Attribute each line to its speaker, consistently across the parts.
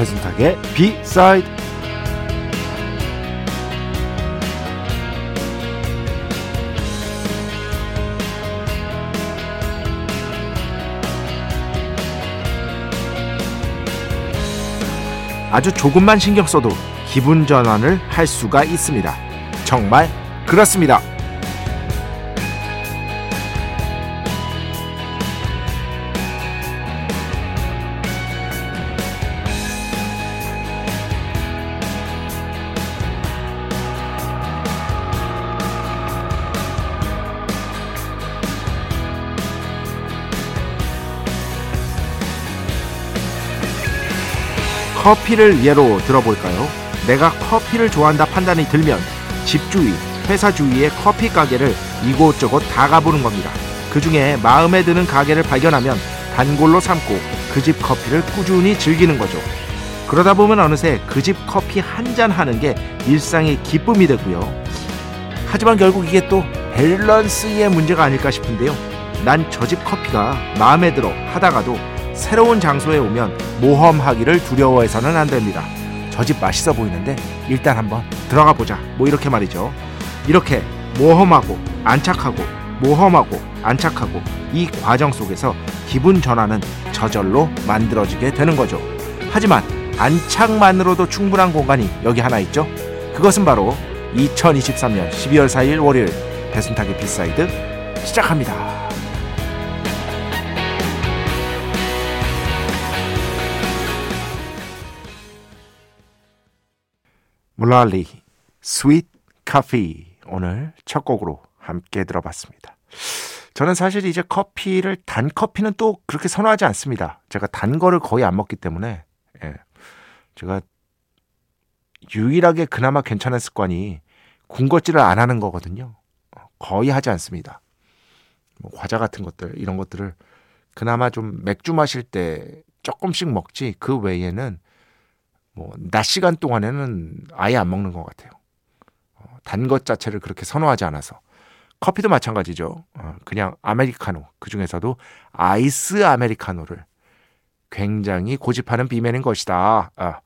Speaker 1: 배순탁의 비사이드 아주 조금만 신경 써도 기분 전환을 할 수가 있습니다. 정말 그렇습니다. 커피를 예로 들어볼까요? 내가 커피를 좋아한다 판단이 들면 집주위, 회사 주위의 커피 가게를 이곳저곳 다 가보는 겁니다. 그 중에 마음에 드는 가게를 발견하면 단골로 삼고 그 집 커피를 꾸준히 즐기는 거죠. 그러다 보면 어느새 그 집 커피 한 잔 하는 게 일상의 기쁨이 되고요. 하지만 결국 이게 또 밸런스의 문제가 아닐까 싶은데요. 난 저 집 커피가 마음에 들어 하다가도 새로운 장소에 오면 모험하기를 두려워해서는 안 됩니다. 저 집 맛있어 보이는데 일단 한번 들어가 보자. 뭐 이렇게 말이죠. 이렇게 모험하고 안착하고 모험하고 안착하고 이 과정 속에서 기분 전환은 저절로 만들어지게 되는 거죠. 하지만 안착만으로도 충분한 공간이 여기 하나 있죠. 그것은 바로 2023년 12월 4일 월요일 배순탁의 B side 시작합니다. 물랄리 Sweet Coffee 오늘 첫 곡으로 함께 들어봤습니다. 저는 사실 이제 커피를 단 커피는 또 그렇게 선호하지 않습니다. 제가 단 거를 거의 안 먹기 때문에 예. 제가 유일하게 그나마 괜찮은 습관이 군것질을 안 하는 거거든요. 거의 하지 않습니다. 뭐 과자 같은 것들 이런 것들을 그나마 좀 맥주 마실 때 조금씩 먹지 그 외에는 뭐 낮 시간 동안에는 아예 안 먹는 것 같아요. 어, 단것 자체를 그렇게 선호하지 않아서 커피도 마찬가지죠. 어, 그냥 아메리카노 그 중에서도 아이스 아메리카노를 굉장히 고집하는 비맨인 것이다. 아,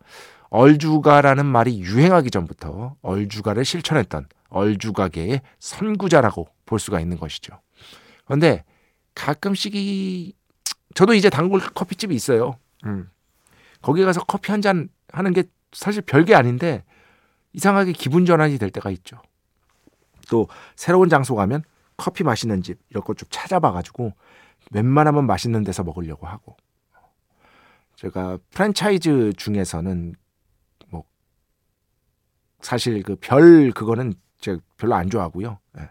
Speaker 1: 얼주가라는 말이 유행하기 전부터 얼주가를 실천했던 얼주가계의 선구자라고 볼 수가 있는 것이죠. 그런데 가끔씩 이 저도 이제 단골 커피집이 있어요. 음. 거기 가서 커피 한 잔 하는 게 사실 별게 아닌데 이상하게 기분 전환이 될 때가 있죠. 또 새로운 장소 가면 커피 맛있는 집 이런 거 쭉 찾아봐 가지고 웬만하면 맛있는 데서 먹으려고 하고 제가 프랜차이즈 중에서는 뭐 사실 그 별 그거는 제가 별로 안 좋아하고요. 예.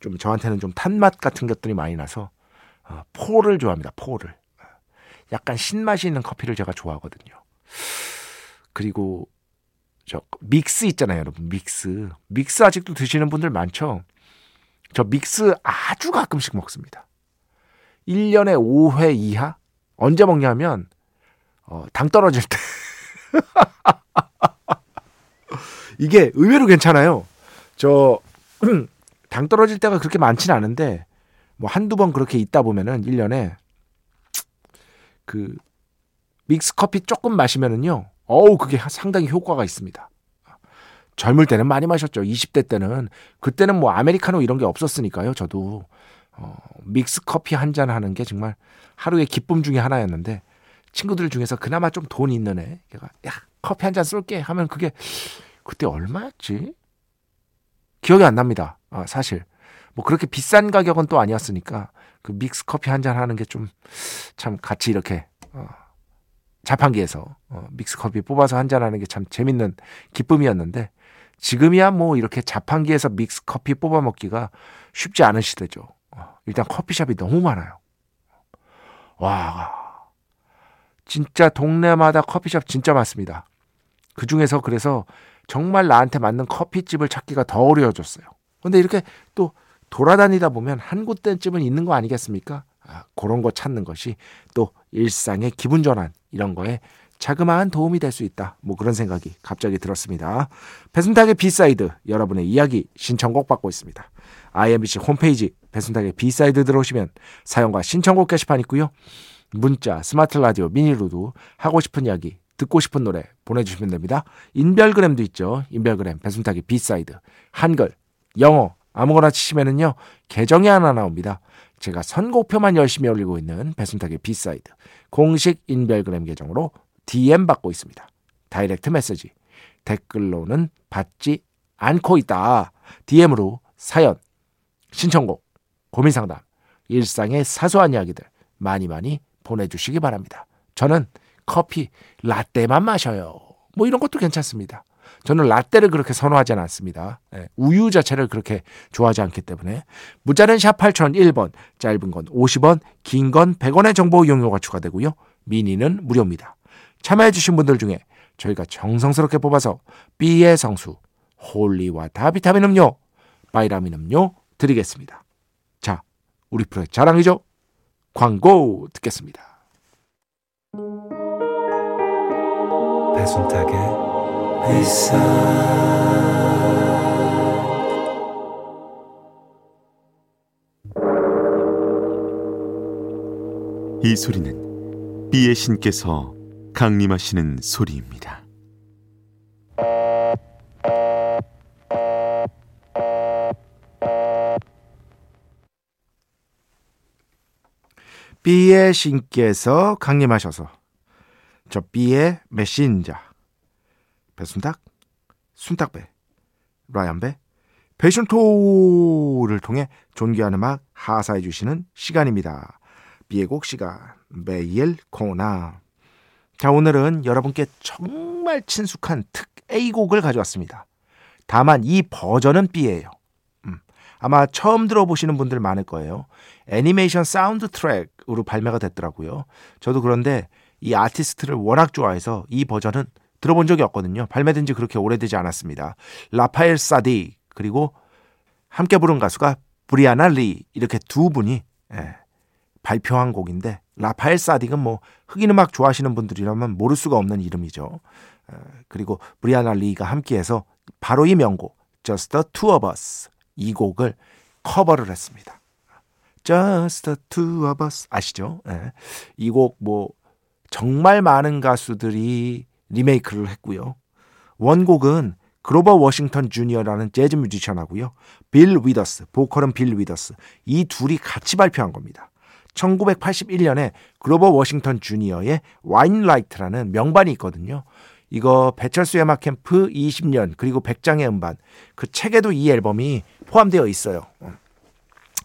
Speaker 1: 좀 저한테는 좀 탄맛 같은 것들이 많이 나서 어, 포를 좋아합니다. 포를 약간 신맛이 있는 커피를 제가 좋아하거든요. 그리고 저 믹스 있잖아요, 여러분. 믹스. 믹스 아직도 드시는 분들 많죠? 저 믹스 아주 가끔씩 먹습니다. 1년에 5회 이하? 언제 먹냐면 어, 당 떨어질 때. 이게 의외로 괜찮아요. 저 당 떨어질 때가 그렇게 많지는 않은데 뭐 한두 번 그렇게 있다 보면은 1년에 그 믹스 커피 조금 마시면은요. 어우, 그게 상당히 효과가 있습니다. 젊을 때는 많이 마셨죠. 20대 때는 그때는 뭐 아메리카노 이런 게 없었으니까요. 저도 어, 믹스 커피 한 잔 하는 게 정말 하루의 기쁨 중에 하나였는데 친구들 중에서 그나마 좀 돈 있는 애, 걔가 야 커피 한 잔 쏠게 하면 그게 그때 얼마였지? 기억이 안 납니다. 아, 사실 뭐 그렇게 비싼 가격은 또 아니었으니까 그 믹스 커피 한 잔 하는 게 좀 참 같이 이렇게 어, 자판기에서 어, 믹스커피 뽑아서 한잔하는 게 참 재밌는 기쁨이었는데 지금이야 뭐 이렇게 자판기에서 믹스커피 뽑아 먹기가 쉽지 않은 시대죠. 어, 일단 커피숍이 너무 많아요. 와, 진짜 동네마다 커피숍 진짜 많습니다. 그 중에서 그래서 정말 나한테 맞는 커피집을 찾기가 더 어려워졌어요. 근데 이렇게 또 돌아다니다 보면 한 곳쯤은 있는 거 아니겠습니까? 아, 그런 거 찾는 것이 또 일상의 기분 전환 이런 거에 자그마한 도움이 될 수 있다. 뭐 그런 생각이 갑자기 들었습니다. 배순탁의 B side 여러분의 이야기 신청곡 받고 있습니다. IMBC 홈페이지 배순탁의 B side 들어오시면 사연과 신청곡 게시판 있고요. 문자, 스마트 라디오, 미니로도 하고 싶은 이야기, 듣고 싶은 노래 보내주시면 됩니다. 인별그램도 있죠. 인별그램 배순탁의 B side 한글, 영어 아무거나 치시면은요 계정이 하나 나옵니다. 제가 선곡표만 열심히 올리고 있는 배순탁의 B side 공식 인별그램 계정으로 DM 받고 있습니다. 다이렉트 메시지 댓글로는 받지 않고 있다. DM으로 사연, 신청곡, 고민상담, 일상의 사소한 이야기들 많이 많이 보내주시기 바랍니다. 저는 커피, 라떼만 마셔요. 뭐 이런 것도 괜찮습니다. 저는 라떼를 그렇게 선호하지는 않습니다. 네, 우유 자체를 그렇게 좋아하지 않기 때문에 문자는 샵 8001번, 짧은 건 50원, 긴 건 100원의 정보 이용료가 추가되고요. 미니는 무료입니다. 참여해 주신 분들 중에 저희가 정성스럽게 뽑아서 B의 성수, holy water 비타민 음료, 바이라민 음료 드리겠습니다. 자, 우리 프로의 자랑이죠. 광고 듣겠습니다. 배순탁의
Speaker 2: 이 소리는 비의 신께서 강림하시는 소리입니다.
Speaker 1: B의 신께서 강림하셔서 저 B의 메신저 배순탁, 순탁배, 라이언배, 패션토를 통해 존귀한 음악 하사해 주시는 시간입니다. B의 곡 시간 매일 코너 자 오늘은 여러분께 정말 친숙한 특 A곡을 가져왔습니다. 다만 이 버전은 B예요. 음, 아마 처음 들어보시는 분들 많을 거예요. 애니메이션 사운드 트랙으로 발매가 됐더라고요. 저도 그런데 이 아티스트를 워낙 좋아해서 이 버전은 들어본 적이 없거든요. 발매된 지 그렇게 오래되지 않았습니다. 라파엘 사딕 그리고 함께 부른 가수가 브리아나 리 이렇게 두 분이 예, 발표한 곡인데 라파엘 사딕은 뭐 흑인 음악 좋아하시는 분들이라면 모를 수가 없는 이름이죠. 예, 그리고 브리아나 리가 함께해서 바로 이 명곡 Just the Two of Us 이 곡을 커버를 했습니다. Just the Two of Us 아시죠? 예, 이곡 뭐 정말 많은 가수들이 리메이크를 했고요. 원곡은 그로버 워싱턴 주니어라는 재즈 뮤지션하고요. 빌 위더스, 보컬은 빌 위더스. 이 둘이 같이 발표한 겁니다. 1981년에 그로버 워싱턴 주니어의 Winelight라는 명반이 있거든요. 이거 배철수의 음악 캠프 20년 그리고 백장의 음반 그 책에도 이 앨범이 포함되어 있어요.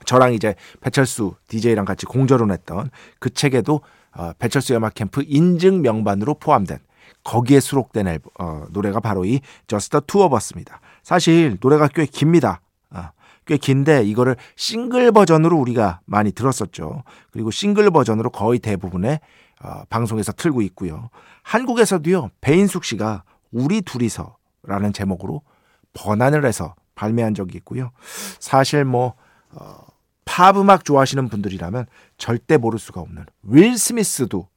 Speaker 1: 저랑 이제 배철수 DJ랑 같이 공저로 했던 그 책에도 어, 배철수의 음악 캠프 인증 명반으로 포함된 거기에 수록된 앨범, 어, 노래가 바로 이 Just the Two of Us입니다. 사실 노래가 꽤 깁니다. 어, 꽤 긴데 이거를 싱글 버전으로 우리가 많이 들었었죠. 그리고 싱글 버전으로 거의 대부분의 어, 방송에서 틀고 있고요. 한국에서도요. 배인숙 씨가 우리 둘이서라는 제목으로 번안을 해서 발매한 적이 있고요. 사실 뭐 어, 팝 음악 좋아하시는 분들이라면 절대 모를 수가 없는 윌 스미스도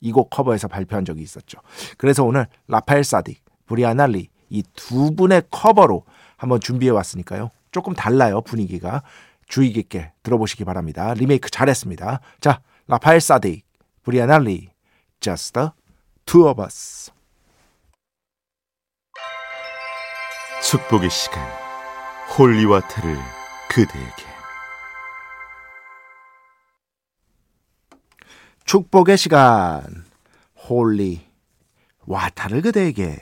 Speaker 1: 이 곡 커버해서 발표한 적이 있었죠. 그래서 오늘 라파엘 사딕, 브리아나 리 이 두 분의 커버로 한번 준비해 왔으니까요. 조금 달라요 분위기가 주의 깊게 들어보시기 바랍니다. 리메이크 잘했습니다. 자, 라파엘 사딕, 브리아나 리, Just the Two of Us.
Speaker 2: 축복의 시간, holy water를 그대에게.
Speaker 1: 축복의 시간 holy water를 그대에게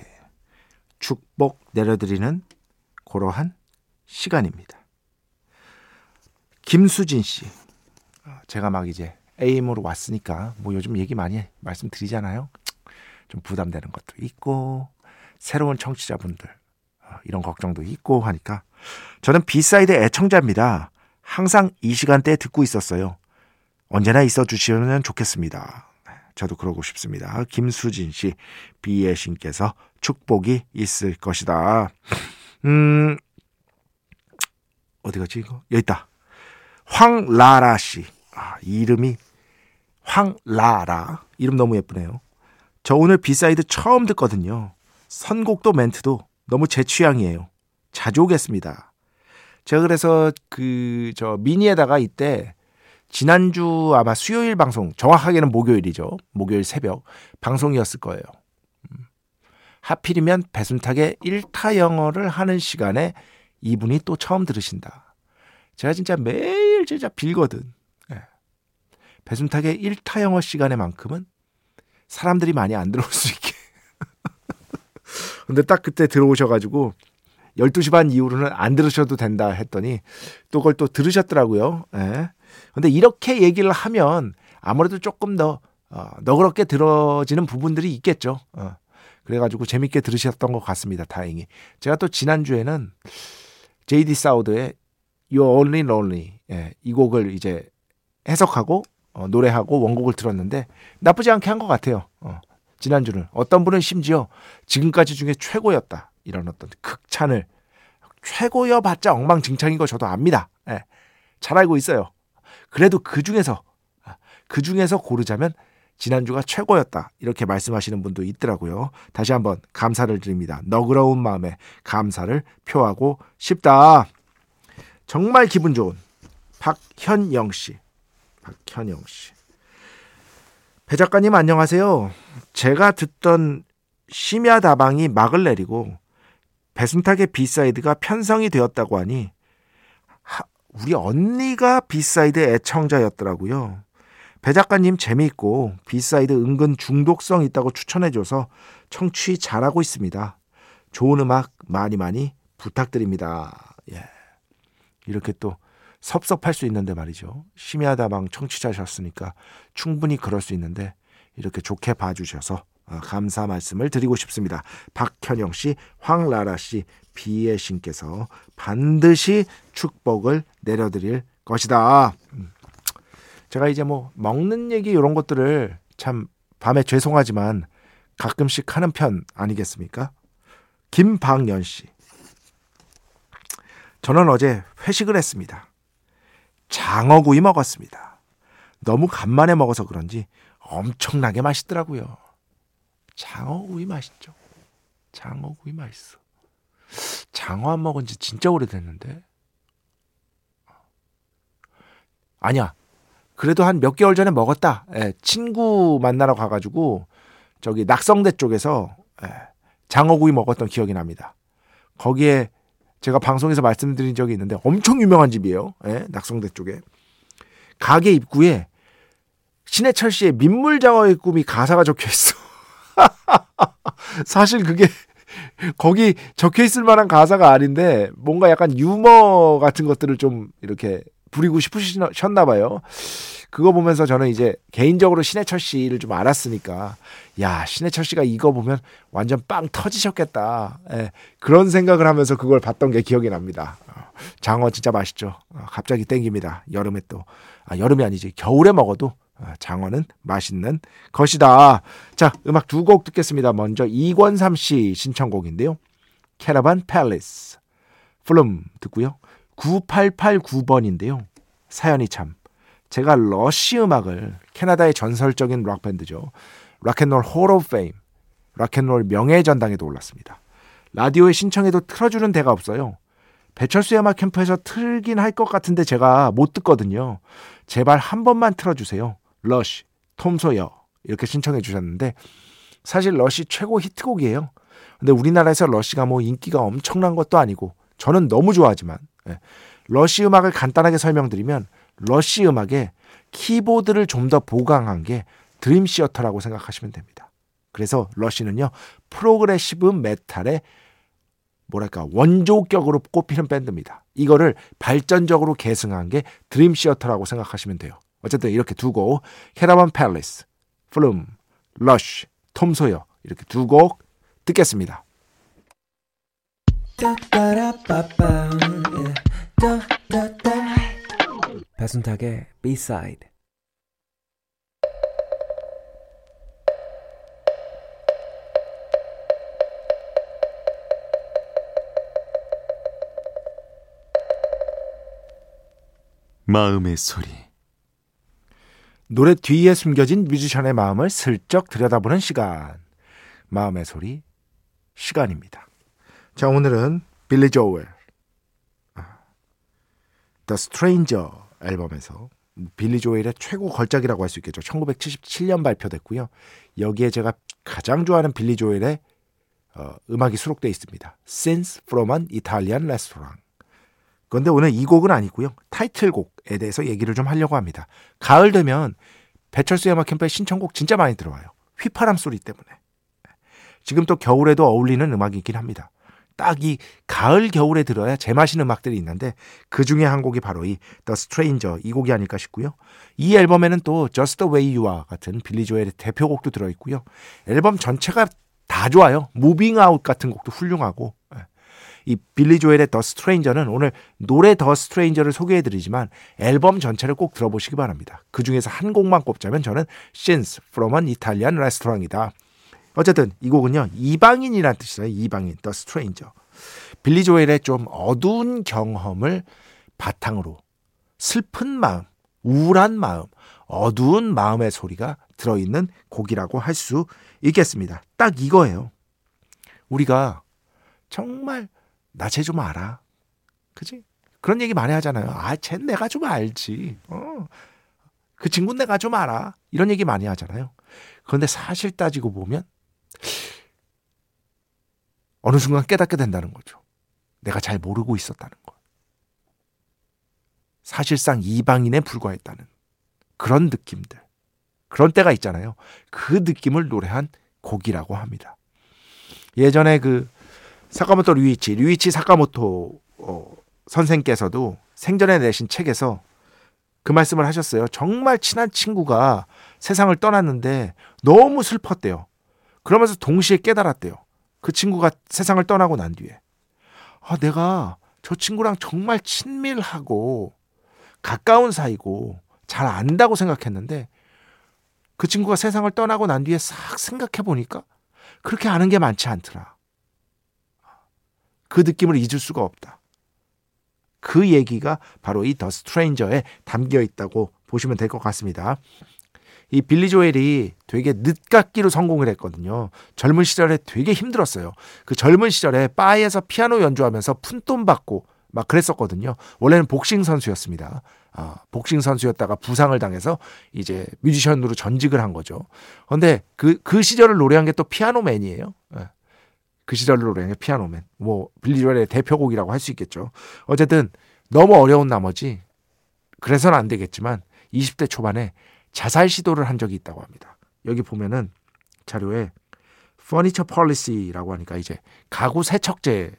Speaker 1: 축복 내려드리는 그러한 시간입니다. 김수진 씨 제가 막 이제 AM으로 왔으니까 뭐 요즘 얘기 많이 말씀드리잖아요. 좀 부담되는 것도 있고 새로운 청취자분들 어, 이런 걱정도 있고 하니까 저는 B side 애청자입니다. 항상 이 시간대에 듣고 있었어요. 언제나 있어 주시면 좋겠습니다. 저도 그러고 싶습니다. 김수진 씨, B의 신께서 축복이 있을 것이다. 음, 어디 갔지, 이거? 여기 있다. 황라라 씨. 아, 이름이 황라라. 이름 너무 예쁘네요. 저 오늘 B side 처음 듣거든요. 선곡도 멘트도 너무 제 취향이에요. 자주 오겠습니다. 제가 그래서 그 저 미니에다가 이때 지난주 아마 수요일 방송 정확하게는 목요일이죠. 목요일 새벽 방송이었을 거예요. 음. 하필이면 배순탁의 1타 영어를 하는 시간에 이분이 또 처음 들으신다. 제가 진짜 매일 진짜 빌거든. 예. 배순탁의 1타 영어 시간에만큼은 사람들이 많이 안 들어올 수 있게. 근데 딱 그때 들어오셔가지고 12시 반 이후로는 안 들으셔도 된다 했더니 또 그걸 또 들으셨더라고요. 예. 근데 이렇게 얘기를 하면 아무래도 조금 더 어, 너그럽게 들어지는 부분들이 있겠죠. 어. 그래가지고 재밌게 들으셨던 것 같습니다. 다행히. 제가 또 지난주에는 제이디 사우드의 You're Only Lonely 예, 이 곡을 이제 해석하고 어, 노래하고 원곡을 들었는데 나쁘지 않게 한 것 같아요. 어, 지난주는 어떤 분은 심지어 지금까지 중에 최고였다 이런 어떤 극찬을 최고여봤자 엉망진창인 거 저도 압니다. 예, 잘 알고 있어요. 그래도 그 중에서 그 중에서 고르자면 지난주가 최고였다. 이렇게 말씀하시는 분도 있더라고요. 다시 한번 감사를 드립니다. 너그러운 마음에 감사를 표하고 싶다. 정말 기분 좋은 박현영 씨. 박현영 씨. 배 작가님 안녕하세요. 제가 듣던 심야 다방이 막을 내리고 배순탁의 B side가 편성이 되었다고 하니 하, 우리 언니가 B side 애청자였더라고요. 배 작가님 재미있고 B side 은근 중독성 있다고 추천해줘서 청취 잘하고 있습니다. 좋은 음악 많이 많이 부탁드립니다. 예. 이렇게 또 섭섭할 수 있는데 말이죠. 심야다방 청취자셨으니까 충분히 그럴 수 있는데 이렇게 좋게 봐주셔서 어, 감사 말씀을 드리고 싶습니다. 박현영 씨, 황라라 씨, 비의 신께서 반드시 축복을 내려드릴 것이다. 음. 제가 이제 뭐 먹는 얘기 이런 것들을 참 밤에 죄송하지만 가끔씩 하는 편 아니겠습니까? 김방연 씨. 저는 어제 회식을 했습니다. 장어구이 먹었습니다. 너무 간만에 먹어서 그런지 엄청나게 맛있더라고요. 장어구이 맛있죠. 장어구이 맛있어. 장어 안 먹은 지 진짜 오래됐는데. 아니야. 그래도 한 몇 개월 전에 먹었다. 예, 친구 만나러 가가지고 저기 낙성대 쪽에서 예, 장어구이 먹었던 기억이 납니다. 거기에 제가 방송에서 말씀드린 적이 있는데 엄청 유명한 집이에요. 예, 낙성대 쪽에. 가게 입구에 신해철 씨의 민물장어의 꿈이 가사가 적혀 있어. 사실 그게 거기 적혀 있을 만한 가사가 아닌데 뭔가 약간 유머 같은 것들을 좀 이렇게 부리고 싶으셨나 봐요. 그거 보면서 저는 이제 개인적으로 신해철 씨를 좀 알았으니까 야 신해철 씨가 이거 보면 완전 빵 터지셨겠다 예, 그런 생각을 하면서 그걸 봤던 게 기억이 납니다. 장어 진짜 맛있죠. 어, 갑자기 땡깁니다. 여름에 또 아, 여름이 아니지 겨울에 먹어도 어, 장어는 맛있는 것이다. 자 음악 두 곡 듣겠습니다. 먼저 이권삼 씨 신청곡인데요. 캐러반 팰리스 Plume 듣고요. 9889번인데요. 사연이 참 제가 러시 음악을 캐나다의 전설적인 락 밴드죠. Rock and Roll Hall of Fame, 락앤롤 명예전당에도 올랐습니다. 라디오에 신청해도 틀어주는 데가 없어요. 배철수의 음악 캠프에서 틀긴 할 것 같은데 제가 못 듣거든요. 제발 한 번만 틀어주세요. 러시, 톰 소여 이렇게 신청해 주셨는데 사실 러시 최고 히트곡이에요. 근데 우리나라에서 러시가 뭐 인기가 엄청난 것도 아니고 저는 너무 좋아하지만 예. 러시 음악을 간단하게 설명드리면 러시 음악에 키보드를 좀 더 보강한 게 드림 시어터라고 생각하시면 됩니다. 그래서 러시는요 progressive metal의 뭐랄까 원조격으로 꼽히는 밴드입니다. 이거를 발전적으로 계승한 게 드림 시어터라고 생각하시면 돼요. 어쨌든 이렇게 두고 캐러반 팰리스, Plume, 러쉬, 톰 소여 이렇게 두 곡 듣겠습니다.
Speaker 3: 배순탁의 B-side
Speaker 2: 마음의 소리
Speaker 1: 노래 뒤에 숨겨진 뮤지션의 마음을 슬쩍 들여다보는 시간. 마음의 소리 시간입니다. 자, 오늘은 빌리 조엘 아, The Stranger 앨범에서 빌리 조엘의 최고 걸작이라고 할 수 있겠죠. 1977년 발표됐고요. 여기에 제가 가장 좋아하는 빌리 조엘의 어, 음악이 수록되어 있습니다. Since from an Italian Restaurant. 그런데 오늘 이 곡은 아니고요. 타이틀곡에 대해서 얘기를 좀 하려고 합니다. 가을 되면 배철수 음악 캠프의 신청곡 진짜 많이 들어와요. 휘파람 소리 때문에. 지금 또 겨울에도 어울리는 음악이긴 합니다. 딱 이 가을 겨울에 들어야 제맛인 음악들이 있는데 그 중에 한 곡이 바로 이 The Stranger 이 곡이 아닐까 싶고요. 이 앨범에는 또 Just the Way You Are 같은 빌리 조엘의 대표곡도 들어 있고요. 앨범 전체가 다 좋아요. Moving Out 같은 곡도 훌륭하고 예. 이 빌리 조엘의 The Stranger는 오늘 노래 The Stranger를 소개해드리지만 앨범 전체를 꼭 들어보시기 바랍니다. 그 중에서 한 곡만 꼽자면 저는 from an Italian Restaurant이다. 어쨌든 이 곡은요 이방인이라는 뜻이에요. 이방인 The Stranger. 빌리 조엘의 좀 어두운 경험을 바탕으로 슬픈 마음, 우울한 마음, 어두운 마음의 소리가 들어있는 곡이라고 할 수 있겠습니다. 딱 이거예요. 우리가 정말 나 쟤 좀 알아. 그지? 그런 얘기 많이 하잖아요. 아, 쟤 내가 좀 알지. 어. 그 친구 내가 좀 알아. 이런 얘기 많이 하잖아요. 그런데 사실 따지고 보면 어느 순간 깨닫게 된다는 거죠. 내가 잘 모르고 있었다는 거. 사실상 이방인에 불과했다는 그런 느낌들. 그런 때가 있잖아요. 그 느낌을 노래한 곡이라고 합니다. 예전에 그 사카모토 류이치, 류이치 사카모토 어, 선생께서도 생전에 내신 책에서 그 말씀을 하셨어요. 정말 친한 친구가 세상을 떠났는데 너무 슬펐대요. 그러면서 동시에 깨달았대요. 그 친구가 세상을 떠나고 난 뒤에. 아, 내가 저 친구랑 정말 친밀하고 가까운 사이고 잘 안다고 생각했는데 그 친구가 세상을 떠나고 난 뒤에 싹 생각해 보니까 그렇게 아는 게 많지 않더라. 그 느낌을 잊을 수가 없다. 그 얘기가 바로 이 더 스트레인저에 담겨 있다고 보시면 될 것 같습니다. 이 빌리 조엘이 되게 늦깎이로 성공을 했거든요. 젊은 시절에 되게 힘들었어요. 그 젊은 시절에 바에서 피아노 연주하면서 푼돈 받고 막 그랬었거든요. 원래는 복싱 선수였습니다. 아, 복싱 선수였다가 부상을 당해서 이제 뮤지션으로 전직을 한 거죠. 근데 그, 그 시절을 노래한 게 또 피아노맨이에요. 예. 그 노래한 게 피아노맨. 뭐, 빌리 조엘의 대표곡이라고 할 수 있겠죠. 어쨌든 너무 어려운 나머지 그래서는 안 되겠지만 20대 초반에 자살 시도를 한 적이 있다고 합니다. 여기 보면은 자료에 furniture policy라고 하니까 이제 가구 세척제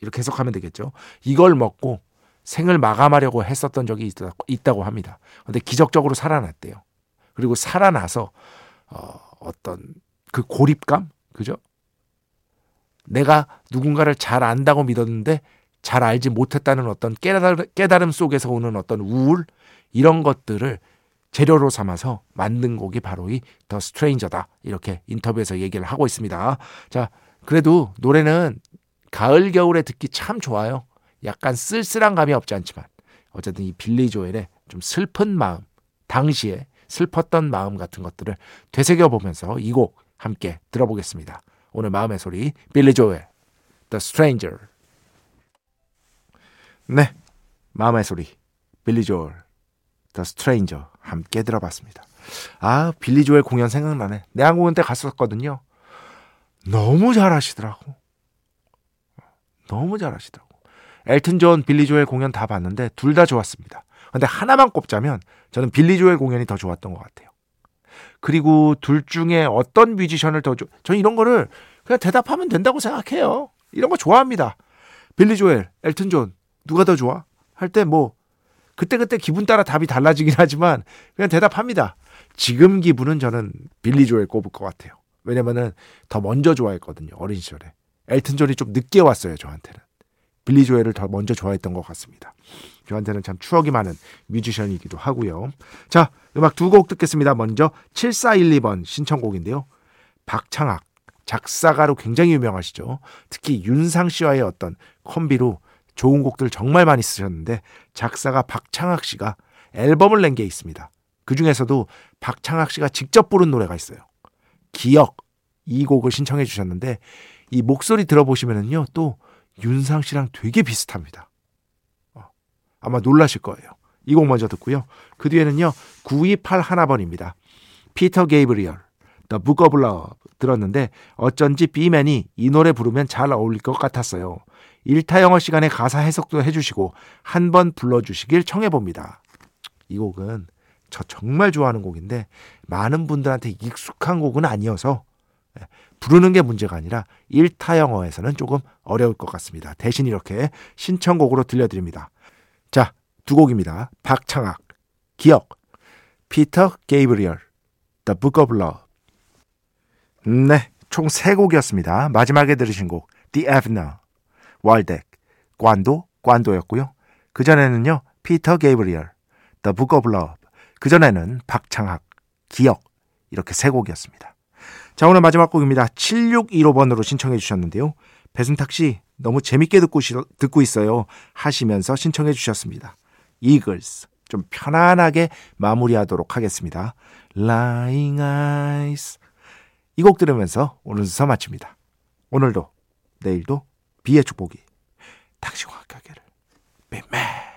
Speaker 1: 이렇게 해석하면 되겠죠. 이걸 먹고 생을 마감하려고 했었던 적이 있다, 고 합니다. 근데 기적적으로 살아났대요. 그리고 살아나서 어, 어떤 그 고립감, 그죠? 내가 누군가를 잘 안다고 믿었는데 잘 알지 못했다는 어떤 깨달음, 깨달음 속에서 오는 어떤 우울 이런 것들을 재료로 삼아서 만든 곡이 바로 이 더 스트레인저다 이렇게 인터뷰에서 얘기를 하고 있습니다. 자, 그래도 노래는 가을 겨울에 듣기 참 좋아요. 약간 쓸쓸한 감이 없지 않지만 어쨌든 이 빌리 조엘의 좀 슬픈 마음, 당시에 슬펐던 마음 같은 것들을 되새겨 보면서 이 곡 함께 들어보겠습니다. 오늘 마음의 소리 빌리 조엘 The Stranger. 네, 마음의 소리 빌리 조엘 The Stranger 함께 들어봤습니다. 아 빌리 조엘 공연 생각나네. 내한 공연 때 갔었거든요. 너무 잘하시더라고. 너무 잘하시더라고. 엘튼 존, 빌리 조엘 공연 다 봤는데 둘 다 좋았습니다. 근데 하나만 꼽자면 저는 빌리 조엘 공연이 더 좋았던 것 같아요. 그리고 둘 중에 어떤 뮤지션을 더 좋, 저는 이런 거를 그냥 대답하면 된다고 생각해요. 이런 거 좋아합니다. 빌리 조엘, 엘튼 존, 누가 더 좋아? 할 때 뭐, 그때그때 기분 따라 답이 달라지긴 하지만 그냥 대답합니다. 지금 기분은 저는 빌리 조엘 꼽을 것 같아요. 왜냐면은 더 먼저 좋아했거든요. 어린 시절에. 엘튼 존이 좀 늦게 왔어요, 저한테는. 빌리 조엘을 더 먼저 좋아했던 것 같습니다. 저한테는 참 추억이 많은 뮤지션이기도 하고요. 자, 음악 두 곡 듣겠습니다. 먼저 7412번 신청곡인데요. 박창학, 작사가로 굉장히 유명하시죠. 특히 윤상 씨와의 어떤 콤비로 좋은 곡들 정말 많이 쓰셨는데 작사가 박창학 씨가 앨범을 낸 게 있습니다. 그 중에서도 박창학 씨가 직접 부른 노래가 있어요. 기억 이 곡을 신청해 주셨는데 이 목소리 들어보시면은요 또 윤상 씨랑 되게 비슷합니다. 어, 아마 놀라실 거예요. 이 곡 먼저 듣고요. 그 뒤에는요 9281번입니다. 피터 게이브리얼 The Book of Love 들었는데 어쩐지 비맨이 이 노래 부르면 잘 어울릴 것 같았어요. 일타 영어 시간에 가사 해석도 해주시고 한 번 불러주시길 청해봅니다. 이 곡은 저 정말 좋아하는 곡인데 많은 분들한테 익숙한 곡은 아니어서 예, 부르는 게 문제가 아니라 일타 영어에서는 조금 어려울 것 같습니다. 대신 이렇게 신청곡으로 들려드립니다. 자, 두 곡입니다. 박창학, 기억, 피터 게이브리얼, The Book of Love. 네, 총 세 곡이었습니다. 마지막에 들으신 곡 The Evener, 월덱, 관도, 관도였고요. 그전에는요. 피터 게이브리얼, The Book of Love, 그전에는 박창학, 기억 이렇게 세 곡이었습니다. 자, 오늘 마지막 곡입니다. 7615번으로 신청해 주셨는데요. 배순탁 씨 너무 재밌게 듣고, 듣고 있어요. 하시면서 신청해 주셨습니다. 이글스 좀 편안하게 마무리하도록 하겠습니다. Lying Eyes 이 곡 들으면서 오늘 수사 마칩니다. 오늘도 내일도 비의 축복이 당신과 함께하기를. 뱀맨